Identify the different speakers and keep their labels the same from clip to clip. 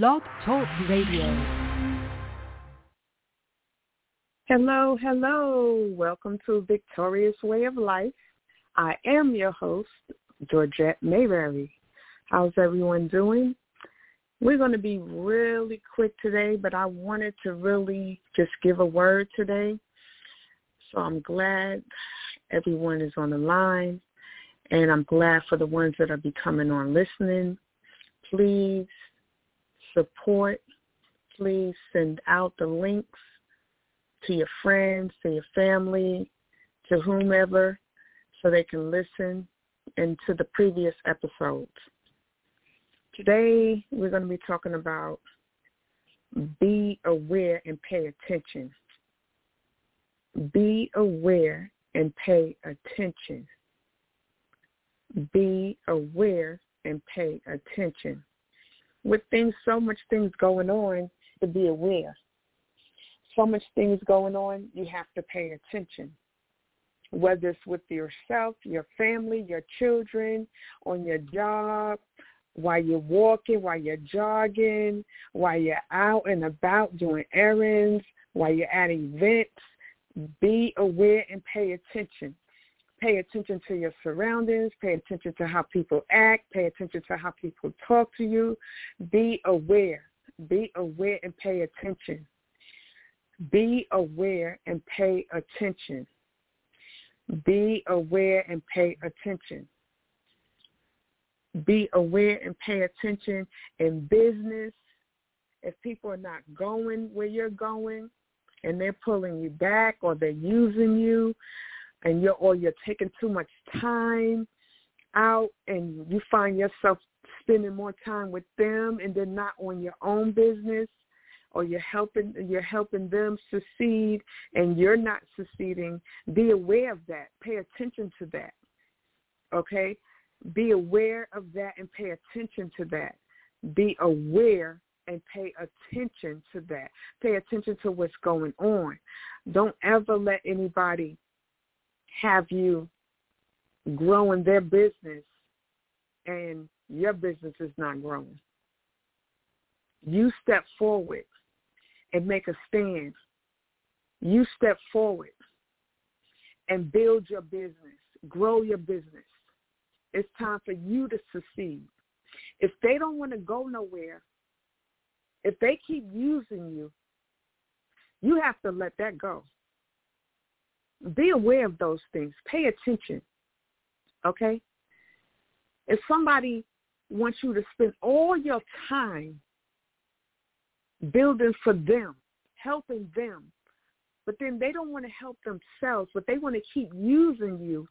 Speaker 1: Blog Talk Radio.
Speaker 2: Hello, hello. Welcome to Victorious Way of Life. I am your host, Georgette Mayberry. How's everyone doing? We're going to be really quick today, but I wanted to really just give a word today. So I'm glad everyone is on the line, and I'm glad for the ones that are becoming on listening. Please support. Please send out the links to your friends, to your family, to whomever, so they can listen into the previous episodes. Today, we're going to be talking about be aware and pay attention. Be aware and pay attention. Be aware and pay attention. With things, so much things going on, to be aware. So much things going on, you have to pay attention. Whether it's with yourself, your family, your children, on your job, while you're walking, while you're jogging, while you're out and about doing errands, while you're at events, be aware and pay attention. Pay attention to your surroundings. Pay attention to how people act. Pay attention to how people talk to you. Be aware. Be aware and pay attention. Be aware and pay attention. Be aware and pay attention be aware and pay attention in business. If people are not going where you're going and they're pulling you back or they're using you and you're or you're taking too much time out and you find yourself spending more time with them and then not on your own business or you're helping you're helping them succeed and you're not succeeding, be aware of that. Pay attention to that. Okay? Be aware of that and pay attention to that. Be aware and pay attention to that. Pay attention to what's going on. Don't ever let anybody have you growing their business and your business is not growing. You step forward and make a stand. You step forward and build your business, grow your business. It's time for you to succeed. If they don't want to go nowhere, if they keep using you, you have to let that go. Be aware of those things. Pay attention. Okay? If somebody wants you to spend all your time building for them, helping them, but then they don't want to help themselves, but they want to keep using you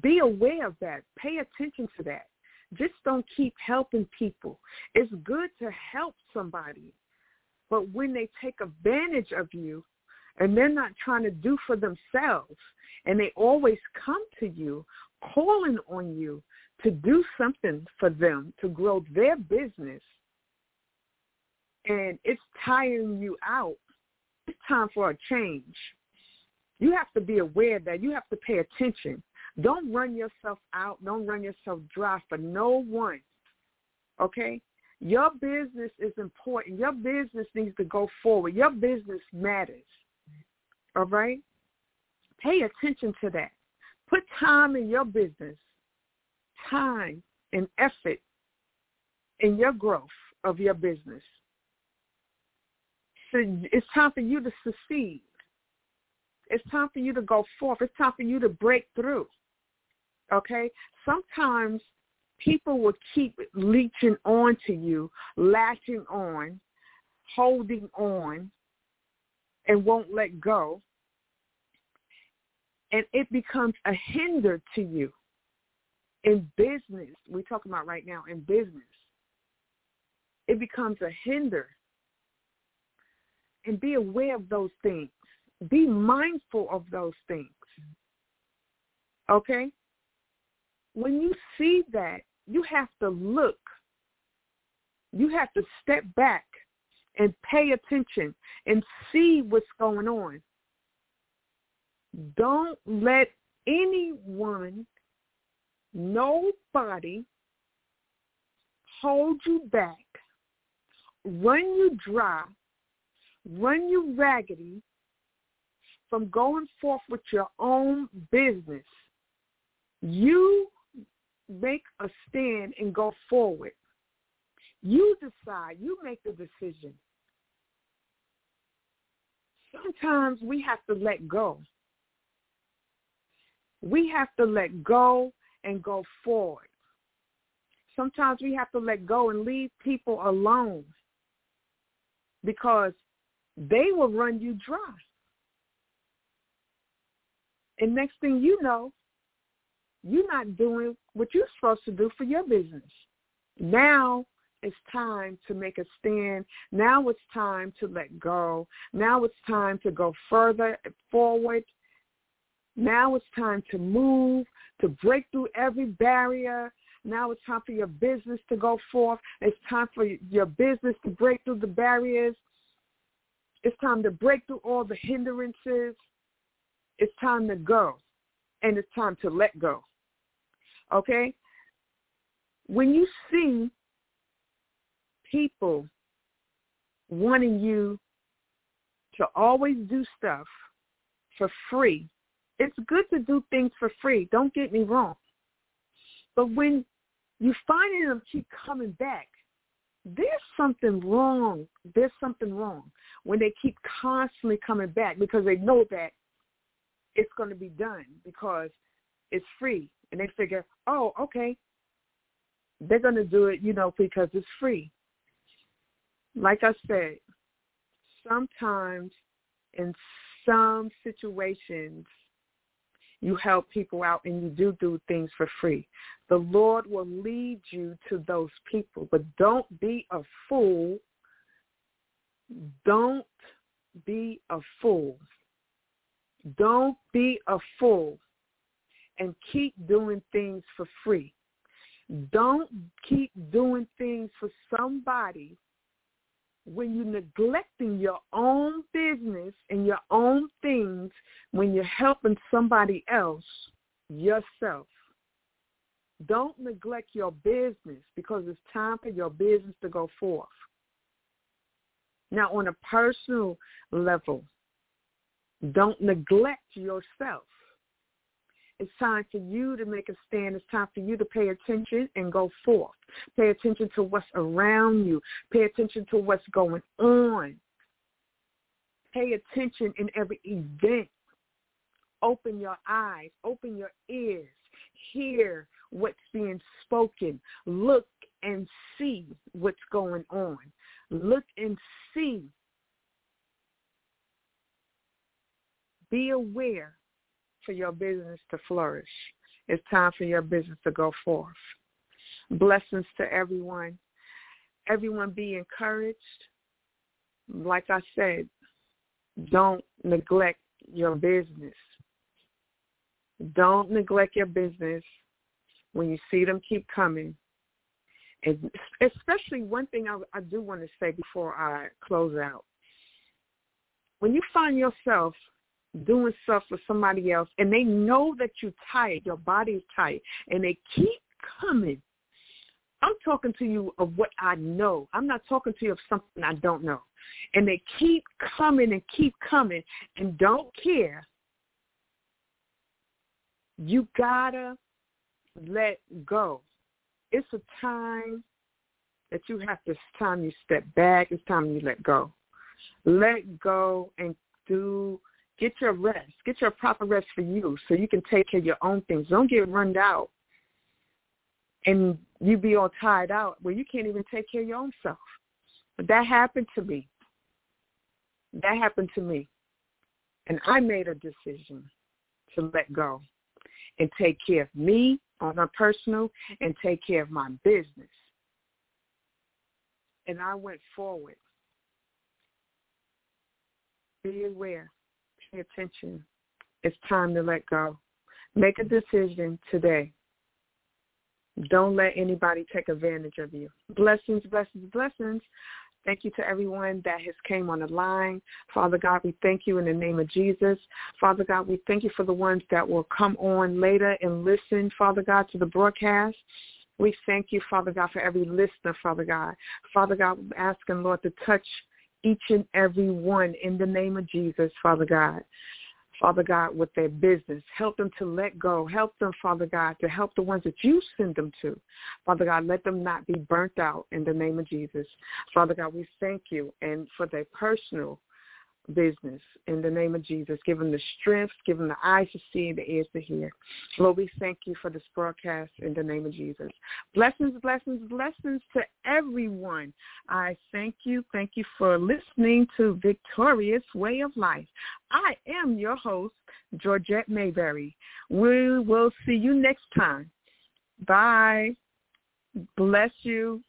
Speaker 2: be aware of that. Pay attention to that. Just don't keep helping people. It's good to help somebody, but when they take advantage of you and they're not trying to do for themselves and they always come to you calling on you to do something for them to grow their business and it's tiring you out, it's time for a change. You have to be aware that you have to pay attention don't run yourself out. Don't run yourself dry for no one. Okay? Your business is important. Your business needs to go forward. Your business matters. All right? Pay attention to that. Put time in your business, time and effort in your growth of your business. So it's time for you to succeed. It's time for you to go forth. It's time for you to break through. Okay? Sometimes people will keep leeching on to you, latching on, holding on, and won't let go. And it becomes a hinder to you in business. We're talking about right now in business. It becomes a hinder. And be aware of those things. Be mindful of those things. Okay? when you see that, you have to look. You have to step back and pay attention and see what's going on. Don't let anyone, nobody hold you back run you dry, run you raggedy from going forth with your own business. You make a stand and go forward. You decide. You make the decision. Sometimes we have to let go. We have to let go and go forward. Sometimes we have to let go and leave people alone because they will run you dry. And next thing you know, you're not doing what you're supposed to do for your business. Now it's time to make a stand. Now it's time to let go. Now it's time to go further forward. Now it's time to move, to break through every barrier. Now it's time for your business to go forth. It's time for your business to break through the barriers. It's time to break through all the hindrances. It's time to go. And it's time to let go. Okay? When you see people wanting you to always do stuff for free, it's good to do things for free. Don't get me wrong. But when you find them keep coming back, there's something wrong. There's something wrong when they keep constantly coming back because they know that it's going to be done because it's free and they figure, oh, okay, they're going to do it, you know, because it's free. Like I said, sometimes in some situations, you help people out and you do do things for free. The Lord will lead you to those people, but don't be a fool. Don't be a fool. Don't be a fool and keep doing things for free. Don't keep doing things for somebody when you're neglecting your own business and your own things when you're helping somebody else yourself. Don't neglect your business because it's time for your business to go forth. Now, on a personal level, don't neglect yourself. It's time for you to make a stand. It's time for you to pay attention and go forth. Pay attention to what's around you. Pay attention to what's going on. Pay attention in every event. Open your eyes. Open your ears. Hear what's being spoken. Look and see what's going on. Look and see. Be aware for your business to flourish. It's time for your business to go forth. Blessings to everyone. Everyone be encouraged. Like I said, don't neglect your business. Don't neglect your business when you see them keep coming. And especially one thing I, I do want to say before I close out. When you find yourself doing stuff for somebody else and they know that you're tired, your body's tired, and they keep coming. I'm talking to you of what I know. I'm not talking to you of something I don't know. And they keep coming and keep coming and don't care. You gotta let go. It's a time that you have to, it's time you step back. It's time you let go. Let go and do Get your rest. Get your proper rest for you so you can take care of your own things. Don't get run out and you be all tired out where you can't even take care of your own self. But that happened to me. That happened to me. And I made a decision to let go and take care of me on a personal and take care of my business. And I went forward. Be aware pay attention. It's time to let go. Make a decision today. Don't let anybody take advantage of you. Blessings, blessings, blessings. Thank you to everyone that has came on the line. Father God, we thank you in the name of Jesus. Father God, we thank you for the ones that will come on later and listen, Father God, to the broadcast. We thank you, Father God, for every listener, Father God. Father God, asking, Lord, to touch each and every one in the name of Jesus, Father God. Father God, with their business. Help them to let go. Help them, Father God, to help the ones that you send them to. Father God, let them not be burnt out in the name of Jesus. Father God, we thank you and for their personal business in the name of Jesus. Give them the strength, give them the eyes to see and the ears to hear. Lord, we thank you for this broadcast in the name of Jesus. Blessings, blessings, blessings to everyone. I thank you. Thank you for listening to Victorious Way of Life. I am your host, Georgette Mayberry. We will see you next time. Bye. Bless you.